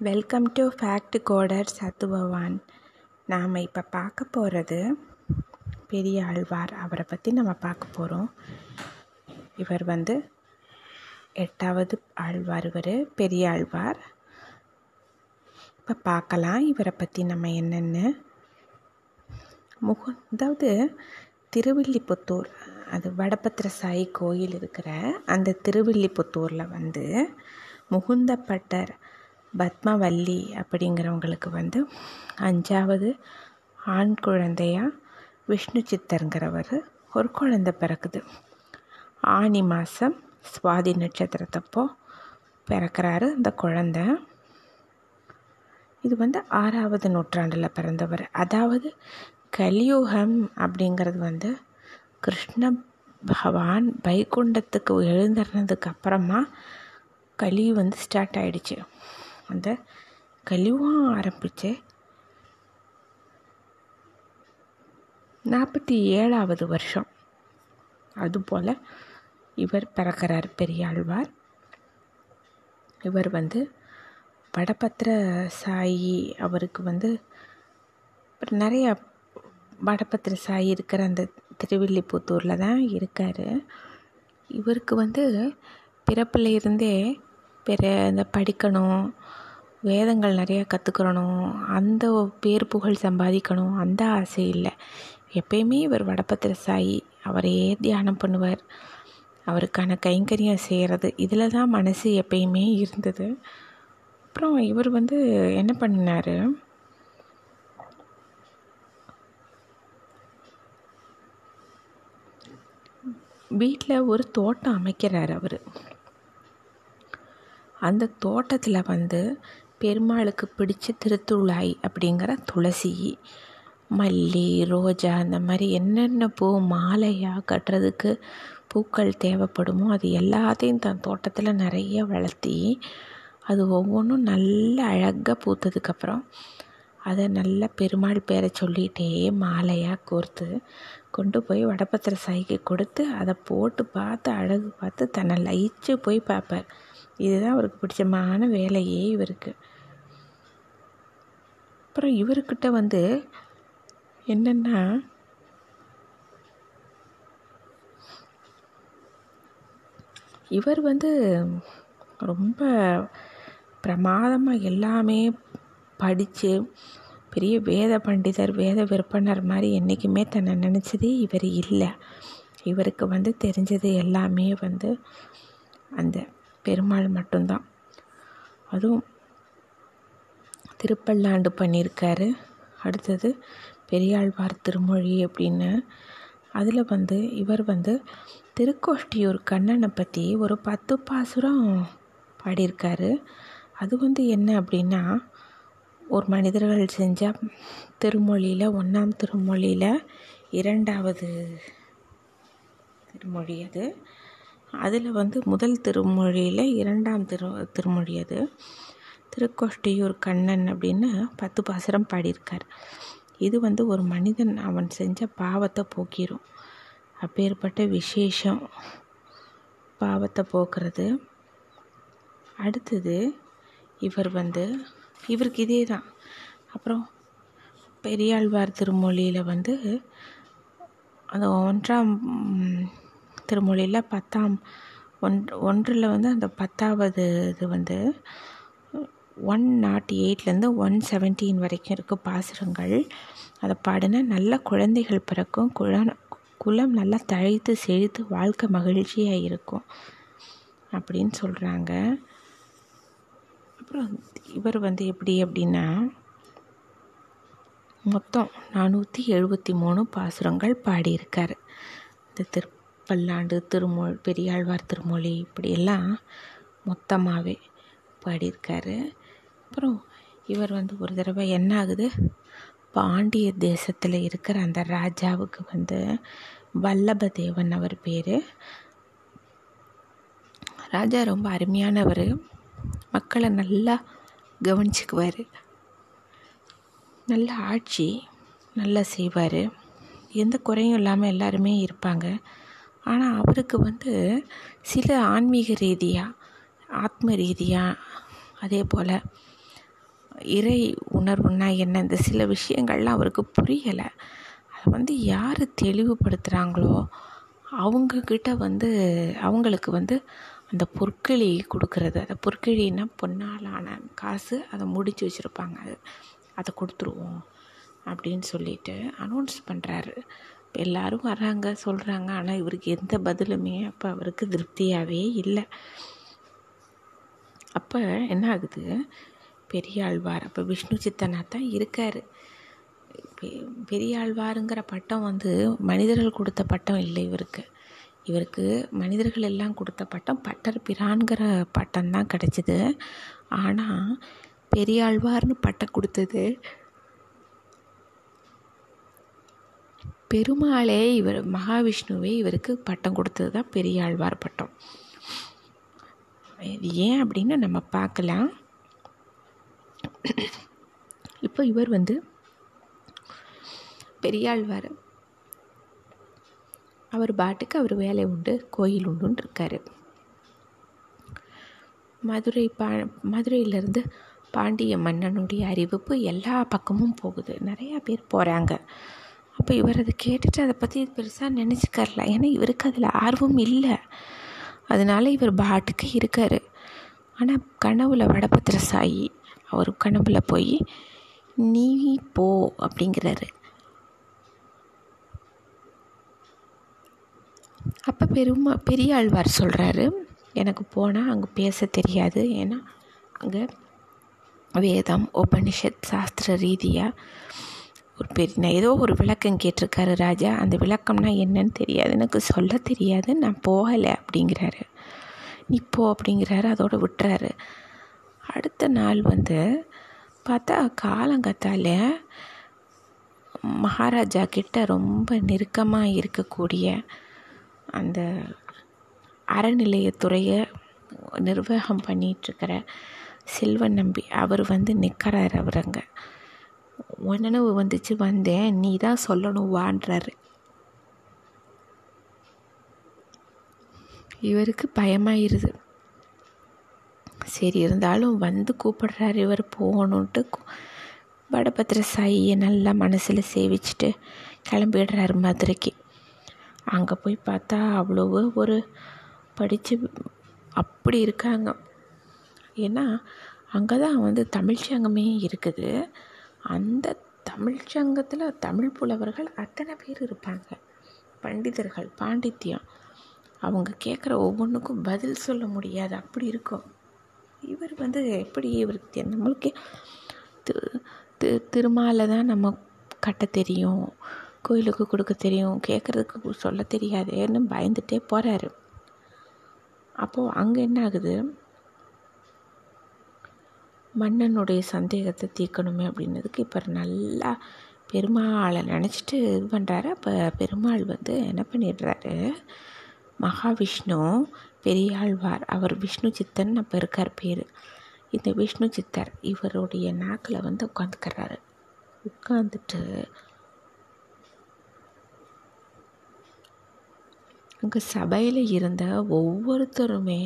Welcome to fact coder சத்துபவான் நாம் இப்போ பார்க்க போகிறது பெரிய ஆழ்வார் அவரை பற்றி நம்ம பார்க்க போகிறோம் இவர் வந்து எட்டாவது ஆழ்வார் இவர் பெரிய ஆழ்வார். இப்போ பார்க்கலாம் இவரை பற்றி நம்ம என்னென்னு. முகு அதாவது திருவில்லிபுத்தூர் அது வடபத்திர சாயி கோயில் இருக்கிற அந்த திருவில்லிபுத்தூரில் வந்து முகுந்தப்பட்டர் பத்மவல்லி அப்படிங்கிறவங்களுக்கு வந்து அஞ்சாவது ஆண் குழந்தையாக விஷ்ணு சித்தருங்கிறவர் ஒரு குழந்தை பிறக்குது. ஆனி மாதம் சுவாதி நட்சத்திரத்தப்போ பிறக்கிறாரு அந்த குழந்த. இது வந்து ஆறாவது நூற்றாண்டில் பிறந்தவர். அதாவது கலியுகம் அப்படிங்கிறது வந்து கிருஷ்ண பகவான் வைகுண்டத்துக்கு எழுந்திருந்ததுக்கு அப்புறமா கலி வந்து ஸ்டார்ட் ஆகிடுச்சு அந்த கலியுகம் ஆரம்பித்து நாற்பத்தி ஏழாவது வருஷம். அதுபோல் இவர் பிறக்கிறார் பெரியாழ்வார். இவர் வந்து வடபத்திர சாயி அவருக்கு வந்து நிறைய வடபத்திர சாயி இருக்கிற அந்த திருவில்லிபுத்தூரில் தான் இருக்கார். இவருக்கு வந்து பிறப்பில் இருந்தே பெரிய இந்த படிக்கணும் வேதங்கள் நிறையா கற்றுக்கிறணும் அந்த பேர் புகழ் சம்பாதிக்கணும் அந்த ஆசை இல்லை. எப்பயுமே இவர் வடபத்திர சாயி அவரையே தியானம் பண்ணுவார். அவருக்கான கைங்கரியம் செய்கிறது இதில் தான் மனசு எப்பயுமே இருந்தது. அப்புறம் இவர் வந்து என்ன பண்ணினார்? வீட்டில் ஒரு தோட்டம் அமைக்கிறார் அவர். அந்த தோட்டத்தில் வந்து பெருமாளுக்கு பிடிச்ச திருத்துழாய் அப்படிங்கிற துளசி மல்லி ரோஜா அந்த மாதிரி என்னென்ன பூ மாலையாக கட்டுறதுக்கு பூக்கள் தேவைப்படுமோ அது எல்லாத்தையும் தன் தோட்டத்தில் நிறைய வளர்த்தி அது ஒவ்வொன்றும் நல்ல அழகாக பூத்ததுக்கப்புறம் அதை நல்ல பெருமாள் பேரை சொல்லிகிட்டே மாலையாக கோர்த்து கொண்டு போய் வடபத்திர சாய்க்கு கொடுத்து அதை போட்டு பார்த்து அழகு பார்த்து தன்னை லயிச்சு போய் பார்ப்பார். இதுதான் அவருக்கு பிடிச்சமான வேலையே இவருக்கு. அப்புறம் இவர்கிட்ட வந்து என்னென்னா இவர் வந்து ரொம்ப பிரமாதமாக எல்லாமே படித்து பெரிய வேத பண்டிதர் வேத விற்பனர் மாதிரி என்றைக்குமே தன்னை நினச்சதே இவர் இல்லை. இவருக்கு வந்து தெரிஞ்சது எல்லாமே வந்து அந்த பெருமாள் மட்டும்தான். அதுவும் திருப்பல்லாண்டு பண்ணியிருக்காரு. அடுத்தது பெரியாழ்வார் திருமொழி அப்படின்னு. அதில் வந்து இவர் வந்து திருக்கோஷ்டியூர் கண்ணனை பற்றி ஒரு பத்து பாசுரம் பாடியிருக்காரு. அது வந்து என்ன அப்படின்னா ஒரு மனிதர்கள் செஞ்ச திருமொழியில் ஒன்றாம் திருமொழியில் இரண்டாவது திருமொழி அது. அதில் வந்து முதல் திருமொழியில் இரண்டாம் திரு திருமொழி அது. திருக்கோஷ்டியூர் கண்ணன் அப்படின்னு பத்து பாசுரம் பாடியிருக்கார். இது வந்து ஒரு மனிதன் அவன் செஞ்ச பாவத்தை போக்கிடும் அப்பேற்பட்ட விசேஷம் பாவத்தை போக்குறது. அடுத்தது இவர் வந்து இவருக்கு இதே தான். அப்புறம் பெரியாழ்வார் திருமொழியில் வந்து அந்த ஒன்றாம் திருமொழியில் பத்தாம் ஒன் ஒன்றில் வந்து அந்த பத்தாவது இது வந்து ஒன் நாட் எயிட்லேருந்து ஒன் செவன்டீன் வரைக்கும் இருக்குது பாசுரங்கள். அதை பாடினா நல்ல குழந்தைகள் பிறக்கும் குழ குலம் நல்லா தழைத்து செழித்து வாழ்க்கை மகிழ்ச்சியாக இருக்கும் அப்படின்னு சொல்கிறாங்க அப்புறம் இவர் வந்து எப்படி அப்படின்னா மொத்தம் நானூற்றி எழுபத்தி மூணு பாசுரங்கள் பாடியிருக்கார். இந்த பல்லாண்டு திருமொழி பெரியாழ்வார் திருமொழி இப்படியெல்லாம் மொத்தமாகவே பாடியிருக்காரு. அப்புறம் இவர் வந்து ஒரு தடவை என்ன ஆகுது? பாண்டிய தேசத்தில் இருக்கிற அந்த ராஜாவுக்கு வந்து வல்லபதேவன் அவர் பேர். ராஜா ரொம்ப அருமையானவர். மக்களை நல்லா கவனிச்சுக்குவார். நல்ல ஆட்சி நல்லா செய்வார். எந்த குறையும் இல்லாமல் எல்லாருமே இருப்பாங்க. ஆனால் அவருக்கு வந்து சில ஆன்மீக ரீதியாக ஆத்ம ரீதியாக அதே போல் இறை உணர்வுன்னா என்ன? இந்த சில விஷயங்கள்லாம் அவருக்கு புரியலை. அதை வந்து யார் தெளிவுபடுத்துகிறாங்களோ அவங்கக்கிட்ட வந்து அவங்களுக்கு வந்து அந்த பொற்களி கொடுக்கறது. அந்த பொற்கிழின்னா பொன்னாலான காசு அதை முடித்து வச்சுருப்பாங்க. அது அதை கொடுத்துருவோம் அப்படின்னு சொல்லிட்டு அனௌன்ஸ் பண்ணுறாரு எல்லோரும் வராங்க சொல்கிறாங்க ஆனால் இவருக்கு எந்த பதிலுமே அப்போ அவருக்கு திருப்தியாகவே இல்லை. அப்போ என்ன ஆகுது? பெரியாழ்வார் அப்போ விஷ்ணு சித்தனாக தான் இருக்கார். பெரியாழ்வாருங்கிற பட்டம் வந்து மனிதர்கள் கொடுத்த பட்டம் இல்லை இவருக்கு. இவருக்கு மனிதர்கள் எல்லாம் கொடுத்த பட்டம் பட்டர் பிரான்கிற பட்டம் தான் கிடச்சிது. ஆனால் பெரியாழ்வார்னு பட்டம் கொடுத்தது பெருமாளே இவர் மகாவிஷ்ணுவே இவருக்கு பட்டம் கொடுத்தது தான் பெரியாழ்வார் பட்டம். இது ஏன் அப்படின்னு நம்ம பார்க்கலாம். இப்போ இவர் வந்து பெரியாழ்வார் அவர் பாட்டுக்கு அவர் வேலை உண்டு கோயில் உண்டுன்னு இருக்கார். மதுரை பா மதுரையிலேருந்து பாண்டிய மன்னனுடைய அறிவிப்பு எல்லா பக்கமும் போகுது. நிறையா பேர் போகிறாங்க அப்போ இவர் அதை கேட்டுட்டு அதை பற்றி பெருசாக நினச்சிக்கரல ஏன்னா இவருக்கு அதில் ஆர்வம் இல்லை. அதனால இவர் பாட்டுக்கு இருக்கார். ஆனால் கனவுல வடபத்திர சாயி அவர் கனவுல போய் நீ போ அப்படிங்கிறாரு. அப்போ பெருமா பெரியாழ்வார் சொல்கிறாரு எனக்கு போனால் அங்கே பேச தெரியாது. ஏன்னா அங்கே வேதம் உபனிஷத் சாஸ்திர ரீதியாக ஒரு பெரிய ஏதோ ஒரு விளக்கம் கேட்டிருக்காரு ராஜா. அந்த விளக்கம்னா என்னன்னு தெரியாது. எனக்கு சொல்ல தெரியாது. நான் போகலை அப்படிங்கிறாரு. நீ போ அப்படிங்கிறாரு. அதோடு விட்டுறாரு. அடுத்த நாள் வந்து பார்த்தா காலங்கத்தால மகாராஜா கிட்ட ரொம்ப நெருக்கமாக இருக்கக்கூடிய அந்த அறநிலையத்துறையை நிர்வாகம் பண்ணிகிட்ருக்கிற செல்வன் நம்பி அவர் வந்து நிற்கிறார் அவர் அங்கே வந்துச்சு வந்தேன். நீ தான் சொல்லணும் வான்றாரு. இவருக்கு பயமாயிருது. சரி இருந்தாலும் வந்து கூப்பிடுறாரு இவர் போகணுன்ட்டு. வடபத்திர சாயியை நல்லா மனசில் சேவிச்சுட்டு கிளம்பிடுறாரு மதுரைக்கு. அங்கே போய் பார்த்தா அவ்வளவு ஒரு படித்து அப்படி இருக்காங்க. ஏன்னா அங்கே தான் வந்து தமிழ்ச்சங்கமே இருக்குது. அந்த தமிழ்ச்சங்கத்தில் தமிழ் புலவர்கள் அத்தனை பேர் இருப்பாங்க. பண்டிதர்கள் பாண்டித்யம். அவங்க கேட்குற ஒவ்வொன்றுக்கும் பதில் சொல்ல முடியாது. அப்படி இருக்கும். இவர் வந்து எப்படி இவருக்கு நம்மளுக்கே தி திருமாலை தான் நம்ம கட்ட தெரியும். கோயிலுக்கு கொடுக்க தெரியும். கேட்குறதுக்கு சொல்ல தெரியாதேன்னு பயந்துட்டே போகிறாரு அப்போது அங்கே என்ன ஆகுது? மன்னனுடைய சந்தேகத்தை தீர்க்கணுமே அப்படின்னதுக்கு இப்போ நல்லா பெருமாளை நினச்சிட்டு இது பண்ணுறாரு அப்போ பெருமாள் வந்து என்ன பண்ணிடுறாரு? மகாவிஷ்ணு பெரியாழ்வார் அவர் விஷ்ணு சித்தன் அப்போ இருக்கார் பேர். இந்த விஷ்ணு சித்தர் இவருடைய நாக்கில் வந்து உட்காந்துக்கிறாரு உட்காந்துட்டு அங்கே சபையில் இருந்த ஒவ்வொருத்தருமே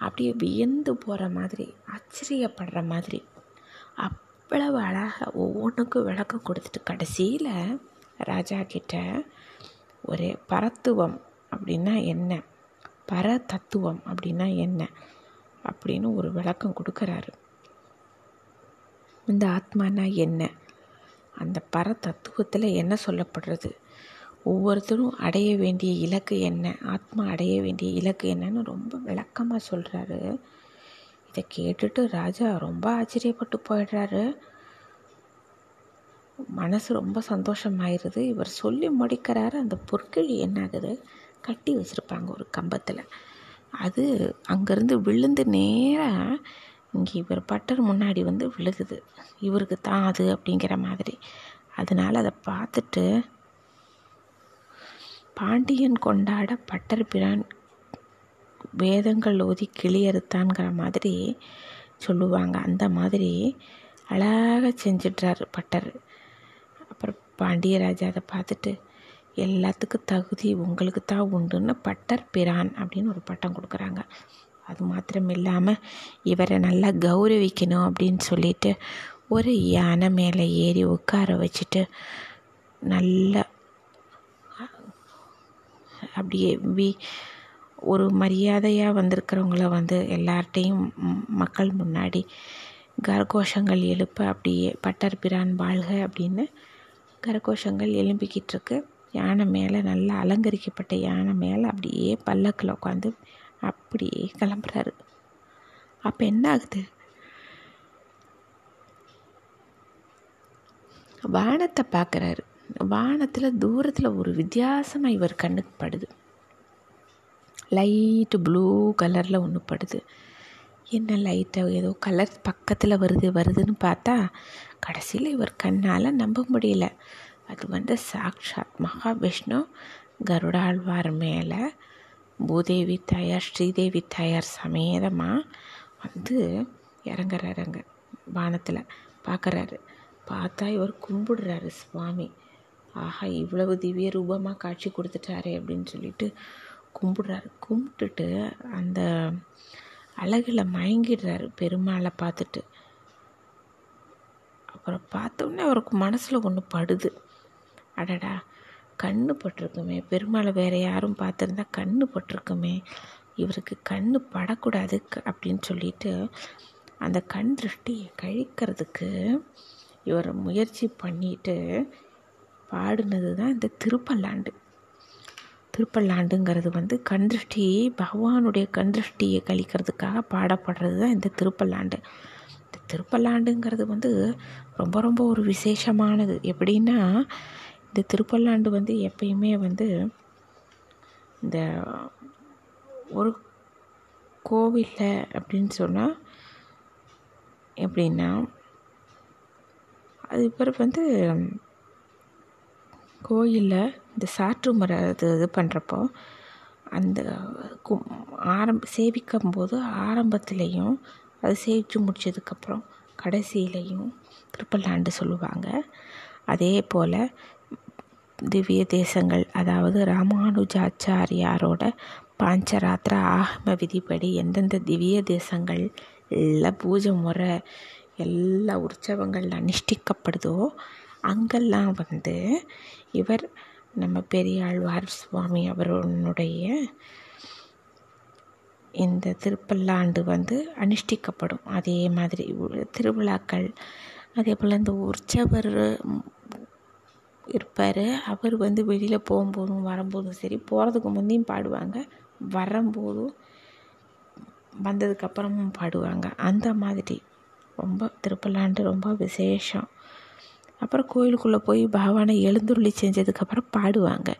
அப்படியே வியந்து போகிற மாதிரி ஆச்சரியப்படுற மாதிரி. அவ்வளவு அழகாக ஒவ்வொன்றுக்கும் விளக்கம் கொடுத்துட்டு கடைசியில் ராஜா கிட்ட ஒரு பரத்துவம் அப்படின்னா என்ன? பர தத்துவம் அப்படின்னா என்ன? அப்படின்னு ஒரு விளக்கம் கொடுக்குறாரு. இந்த ஆத்மானா என்ன? அந்த பர தத்துவத்தில் என்ன சொல்லப்படுறது? ஒவ்வொருத்தரும் அடைய வேண்டிய இலக்கு என்ன? ஆத்மா அடைய வேண்டிய இலக்கு என்னன்னு ரொம்ப விளக்கமாக சொல்கிறாரு இதை கேட்டுட்டு ராஜா ரொம்ப ஆச்சரியப்பட்டு போயிடுறாரு. மனசு ரொம்ப சந்தோஷமாயிருது. இவர் சொல்லி முடிக்கிறாரு. அந்த பொற்கிழி என்னாகுது? கட்டி வச்சுருப்பாங்க ஒரு கம்பத்தில். அது அங்கேருந்து விழுந்து நேராக இங்கே இவர் பட்டர் முன்னாடி வந்து விழுகுது. இவருக்கு தான் அது அப்படிங்கிற மாதிரி. அதனால் அதை பார்த்துட்டு பாண்டியன் கொண்டாட பட்டர் பிரான் வேதங்கள் ஓதி கிளியறுத்தான்கிற மாதிரி சொல்லுவாங்க. அந்த மாதிரி அழகாக செஞ்சிட்றாரு பட்டர். அப்புறம் பாண்டியராஜா அதை பார்த்துட்டு எல்லாத்துக்கும் தகுதி உங்களுக்கு தான் உண்டுன்னு பட்டர் பிரான் அப்படின்னு ஒரு பட்டம் கொடுக்குறாங்க. அது மாத்திரம் இல்லாமல் இவரை நல்லா கௌரவிக்கணும் அப்படின்னு சொல்லிட்டு ஒரு யானை மேலே ஏறி உட்கார வச்சுட்டு நல்லா அப்படியே வி ஒரு மரியாதையாக வந்திருக்கிறவங்கள வந்து எல்லார்ட்டையும் மக்கள் முன்னாடி கரகோஷங்கள் எழுப்ப அப்படியே பட்டர் பிரான் வாழ்க அப்படின்னு கரகோஷங்கள் எழும்பிக்கிட்டு இருக்கு யானை மேலே நல்லா அலங்கரிக்கப்பட்ட யானை மேலே அப்படியே பல்லக்கில் உட்காந்து அப்படியே கிளம்புறாரு. அப்போ என்ன ஆகுது? வானத்தை பார்க்குறாரு வானத்தில் தூரத்தில் ஒரு வித்தியாசமாக இவர் கண்ணுக்கு படுது. லைட்டு ப்ளூ கலரில் ஒன்று படுது. என்ன லைட்டை ஏதோ கலர் பக்கத்தில் வருது வருதுன்னு பார்த்தா கடைசியில் இவர் கண்ணால் நம்ப முடியல. அது வந்து சாக்ஷாத் மகாவிஷ்ணு கருடாழ்வார் மேலே பூதேவி தாயார் ஸ்ரீதேவி தாயார் சமேதமாக வந்து இறங்குறாருங்க வானத்தில். பார்க்குறாரு பார்த்தா இவர் கும்பிடுறாரு சுவாமி. ஆஹா இவ்வளவு திவ்ய ரூபமாக காட்சி கொடுத்துட்டாரே அப்படின்னு சொல்லிட்டு கும்பிடுறாரு. கும்பிட்டுட்டு அந்த அழகில் மயங்கிடுறாரு பெருமாளை பார்த்துட்டு. அப்புறம் பார்த்தோன்னே அவருக்கு மனசில் ஒன்று படுது. அடடா கண்ணு பட்டிருக்குமே. பெருமாளை வேறு யாரும் பார்த்துருந்தா கண்ணு பட்டிருக்குமே. இவருக்கு கண்ணு படக்கூடாது அப்படின்னு சொல்லிட்டு அந்த கண் திருஷ்டியை கழிக்கிறதுக்கு இவர் முயற்சி பண்ணிட்டு பாடினது தான் இந்த திருப்பல்லாண்டு. திருப்பல்லாண்டுங்கிறது வந்து கண்திருஷ்டி பகவானுடைய கண்திருஷ்டியை கழிக்கிறதுக்காக பாடப்படுறது தான் இந்த திருப்பல்லாண்டு. இந்த திருப்பல்லாண்டுங்கிறது வந்து ரொம்ப ரொம்ப ஒரு விசேஷமானது. எப்படின்னா இந்த திருப்பல்லாண்டு வந்து எப்பயுமே வந்து இந்த ஒரு கோவிலில் அப்படின்னு சொன்னால் எப்படின்னா அது பிறகு வந்து கோயிலில் இந்த சாற்று முறை இது இது பண்ணுறப்போ அந்த கு ஆரம்ப சேவிக்கும் போது ஆரம்பத்துலேயும் அது சேவித்து முடித்ததுக்கப்புறம் கடைசியிலையும் திருப்பல்லாண்டு சொல்லுவாங்க. அதே போல் திவ்ய தேசங்கள் அதாவது ராமானுஜாச்சாரியாரோட பாஞ்சராத்திர ஆகம விதிப்படி எந்தெந்த திவ்ய தேசங்கள் எல்லாம் பூஜை முறை எல்லா உற்சவங்கள் அனுஷ்டிக்கப்படுதோ அங்கெல்லாம் வந்து இவர் நம்ம பெரியாழ்வார் சுவாமி அவருடைய இந்த திருப்பல்லாண்டு வந்து அனுஷ்டிக்கப்படும். அதே மாதிரி திருவிழாக்கள் அதே போல் இந்த உற்சவர் இருப்பார். அவர் வந்து வெளியில் போகும்போதும் வரும்போதும் சரி போகிறதுக்கு முந்தையும் பாடுவாங்க. வரும்போதும் வந்ததுக்கப்புறமும் பாடுவாங்க. அந்த மாதிரி ரொம்ப திருப்பல்லாண்டு ரொம்ப விசேஷம். அப்புறம் கோயிலுக்குள்ளே போய் பகவானை எழுந்துருளி செஞ்சதுக்கப்புறம் பாடுவாங்க.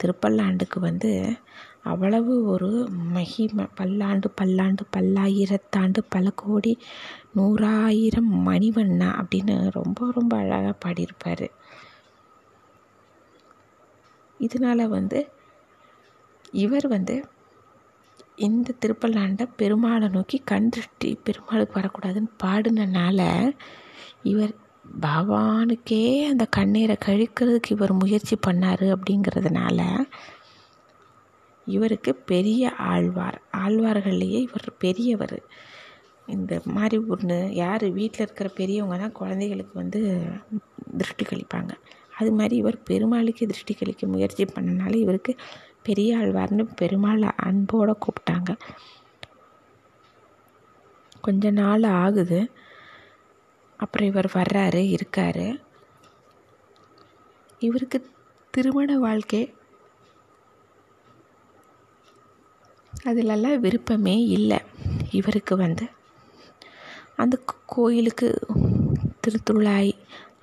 திருப்பல்லாண்டுக்கு வந்து அவ்வளவு ஒரு மகிமை. பல்லாண்டு பல்லாண்டு பல்லாயிரத்தாண்டு பல கோடி நூறாயிரம் மணிவண்ணா அப்படின்னு ரொம்ப ரொம்ப அழகாக பாடியிருப்பார். இதனால் வந்து இவர் வந்து இந்த திருப்பல்லாண்டை பெருமாளை நோக்கி கண் திருஷ்டி பெருமாளுக்கு வரக்கூடாதுன்னு பாடினனால இவர் பகவானுக்கே அந்த கண்ணீரை கழிக்கிறதுக்கு இவர் முயற்சி பண்ணார் அப்படிங்கிறதுனால இவருக்கு பெரிய ஆழ்வார். ஆழ்வார்கள்லேயே இவர் பெரியவர். இந்த மாதிரி ஒன்று யார் வீட்டில் இருக்கிற பெரியவங்க தான் குழந்தைகளுக்கு வந்து திருஷ்டி கழிப்பாங்க. அது மாதிரி இவர் பெருமாளுக்கு திருஷ்டி கழிக்க முயற்சி பண்ணனால இவருக்கு பெரிய ஆழ்வார்னு பெருமாளை அன்போடு கூப்பிட்டாங்க. கொஞ்ச நாள் ஆகுது. அப்புறம் இவர் வர்றாரு இருக்கார். இவருக்கு திருமண வாழ்க்கை அதிலெல்லாம் விருப்பமே இல்லை. இவருக்கு வந்து அந்த கோயிலுக்கு திருத்துழாய்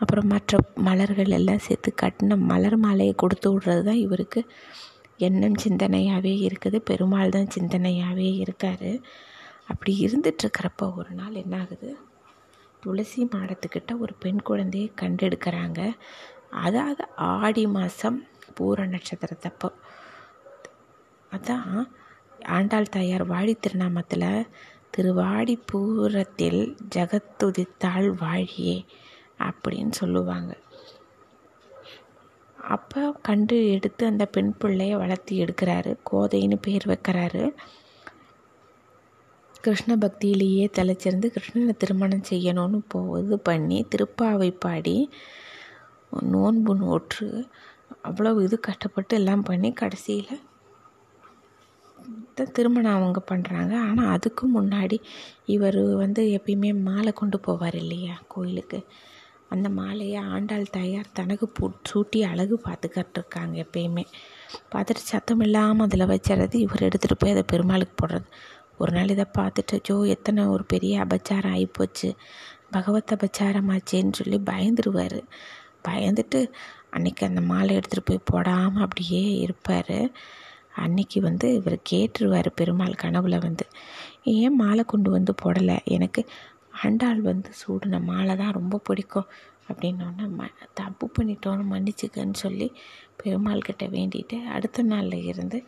அப்புறம் மற்ற மலர்கள் எல்லாம் சேர்த்து கட்டின மலர் மாலையை கொடுத்து விட்றது தான் இவருக்கு எண்ணம் சிந்தனையாகவே இருக்குது. பெருமாள் தான் சிந்தனையாகவே இருக்கார். அப்படி இருந்துட்டுருக்கிறப்ப ஒரு நாள் என்ன ஆகுது துளசி மாடத்துக்கிட்ட ஒரு பெண் குழந்தையை கண்டெடுக்கிறாங்க. அதாவது ஆடி மாதம் பூர நட்சத்திரத்தப்போ. அதான் ஆண்டாள் தாயார் வாழி திருநாமத்தில் திருவாடி பூரத்தில் ஜகத்துதித்தாள் வாழியே அப்படின்னு சொல்லுவாங்க. அப்போ கண்டு எடுத்து அந்த பெண் பிள்ளைய வளர்த்தி எடுக்கிறாரு. கோதைன்னு பேர் வைக்கிறாரு. கிருஷ்ண பக்தியிலேயே தலைச்சிருந்து கிருஷ்ணனை திருமணம் செய்யணும்னு போ இது பண்ணி திருப்பாவை பாடி நோன்பு நோற்று அவ்வளோ இது கஷ்டப்பட்டு எல்லாம் பண்ணி கடைசியில் தான் திருமணம் அவங்க பண்ணுறாங்க ஆனால் அதுக்கு முன்னாடி இவர் வந்து எப்பயுமே மாலை கொண்டு போவார் இல்லையா கோயிலுக்கு? அந்த மாலையை ஆண்டாள் தாயார் தனக்கு பூ சூட்டி அழகு பார்த்துக்கிட்டு இருக்காங்க எப்பயுமே. பார்த்துட்டு சத்தம் இல்லாமல் அதில் வச்சுறது இவர் எடுத்துகிட்டு போய் அதை பெருமாளுக்கு போடுறது. ஒரு நாள் இதை பார்த்துட்டு ஜோ எத்தனை ஒரு பெரிய அபச்சாரம் ஆகிப்போச்சு பகவத் அபச்சாரமாச்சேன்னு சொல்லி பயந்துருவார். பயந்துட்டு அன்றைக்கி அந்த மாலை எடுத்துகிட்டு போய் போடாமல் அப்படியே இருப்பார். அன்னைக்கு வந்து இவர் கேட்டுருவார் பெருமாள் கனவுல வந்து ஏன் மாலை கொண்டு வந்து போடலை? எனக்கு ஆண்டாள் வந்து சூடின மாலை தான் ரொம்ப பிடிக்கும் அப்படின்னோடனே ம தப்பு பண்ணிட்டோன்னு மன்னிச்சுக்கன்னு சொல்லி பெருமாள் கிட்ட வேண்டிட்டு அடுத்த நாளில் இருந்து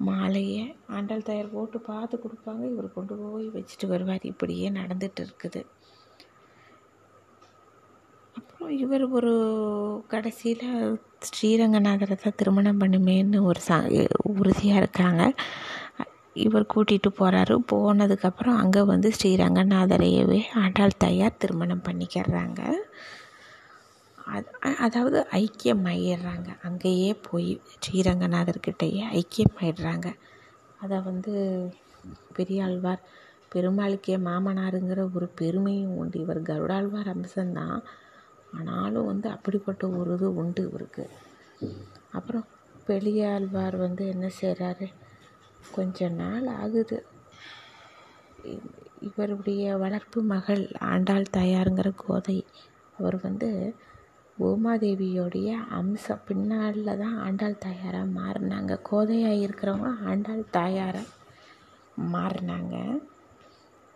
மாலையை ஆண்டாள் தயார் போட்டு பார்த்து கொடுப்பாங்க. இவர் கொண்டு போய் வச்சுட்டு வருவார். இப்படியே நடந்துட்டு இருக்குது. அப்புறம் இவர் ஒரு கடைசியில் ஸ்ரீரங்கநாதரை தான் திருமணம் பண்ணுமேன்னு ஒரு ச உறுதியாக இருக்காங்க. இவர் கூட்டிகிட்டு போகிறாரு போனதுக்கப்புறம் அங்கே வந்து ஸ்ரீரங்கநாதரையவே ஆண்டாள் தாயார் திருமணம் பண்ணிக்கிறாங்க. அது அதாவது ஐக்கியமாயிடுறாங்க. அங்கேயே போய் ஸ்ரீரங்கநாதர்கிட்டயே ஐக்கியமாயிடுறாங்க. அதை வந்து பெரியாழ்வார் பெருமாளுக்கே மாமனாருங்கிற ஒரு பெருமையும் உண்டு. இவர் கருடாழ்வார் அம்சம்தான் ஆனாலும் வந்து அப்படிப்பட்ட ஒரு இது உண்டு இவருக்கு. அப்புறம் பெரியாழ்வார் வந்து என்ன செய்கிறாரு கொஞ்ச நாள் ஆகுது. இவருடைய வளர்ப்பு மகள் ஆண்டாள் தாயாருங்கிற கோதை. அவர் வந்து பூமாதேவியோடைய அம்சம். பின்னால் தான் ஆண்டாள் தாயாராக மாறினாங்க. கோதையாக இருக்கிறவங்க ஆண்டாள் தாயாராக மாறினாங்க.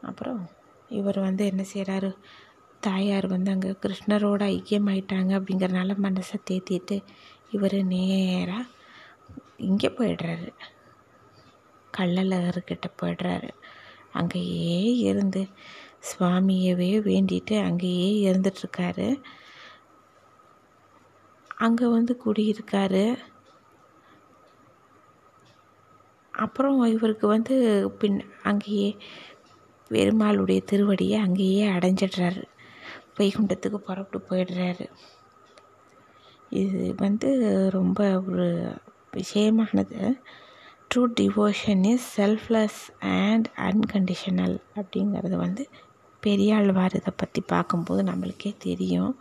அப்புறம் இவர் வந்து என்ன செய்கிறாரு தாயார் வந்து அங்கே கிருஷ்ணரோட ஐக்கியமாயிட்டாங்க அப்படிங்கிறனால மனசை தேத்திட்டு இவர் நேராக இங்கே போயிடுறாரு. கள்ளழகர்கிட்ட போயிடுறாரு. அங்கேயே இருந்து சுவாமியவே வேண்டிட்டு அங்கேயே இருந்துட்டுருக்காரு அங்கே வந்து குடியிருக்காரு. அப்புறம் இவருக்கு வந்து பின் அங்கேயே பெருமாளுடைய திருவடியை அங்கேயே அடைஞ்சிடுறாரு. வைகுண்டத்துக்கு புறப்பட்டு போயிடுறாரு. இது வந்து ரொம்ப ஒரு விஷயமானது. True devotion is selfless and unconditional அப்படிங்கிறது வந்து பெரியாழ்வார் இதை பற்றி பார்க்கும்போது நம்மளுக்கே தெரியும்.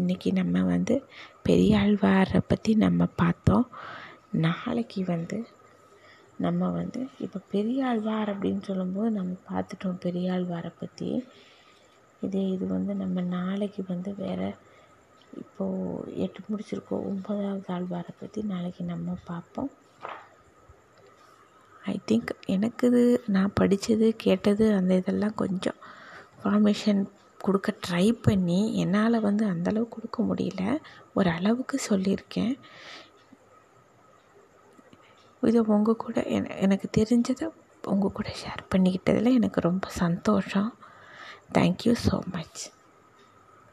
இன்றைக்கி நம்ம வந்து பெரியாழ்வாரை பற்றி நம்ம பார்த்தோம். நாளைக்கு வந்து நம்ம வந்து இப்போ பெரியாழ்வார் அப்படின்னு சொல்லும்போது நம்ம பார்த்துட்டோம் பெரியாழ்வாரை பற்றி இதே இது வந்து நம்ம நாளைக்கு வந்து வேறு இப்போது எட்டு முடிச்சிருக்கோம். ஒன்பதாவது ஆழ்வாரை பற்றி நாளைக்கு நம்ம பார்ப்போம். ஐ திங்க் எனக்கு இது நான் படித்தது கேட்டது அந்த இதெல்லாம் கொஞ்சம் ஃபார்மேஷன் கொடுக்க ட்ரை பண்ணி என்னால் வந்து அந்தளவுக்கு கொடுக்க முடியல. ஒரு அளவுக்கு சொல்லியிருக்கேன். இதை உங்கள் கூட என எனக்கு தெரிஞ்சதை உங்கள் கூட ஷேர் பண்ணிக்கிட்டதில் எனக்கு ரொம்ப சந்தோஷம். Thank you so much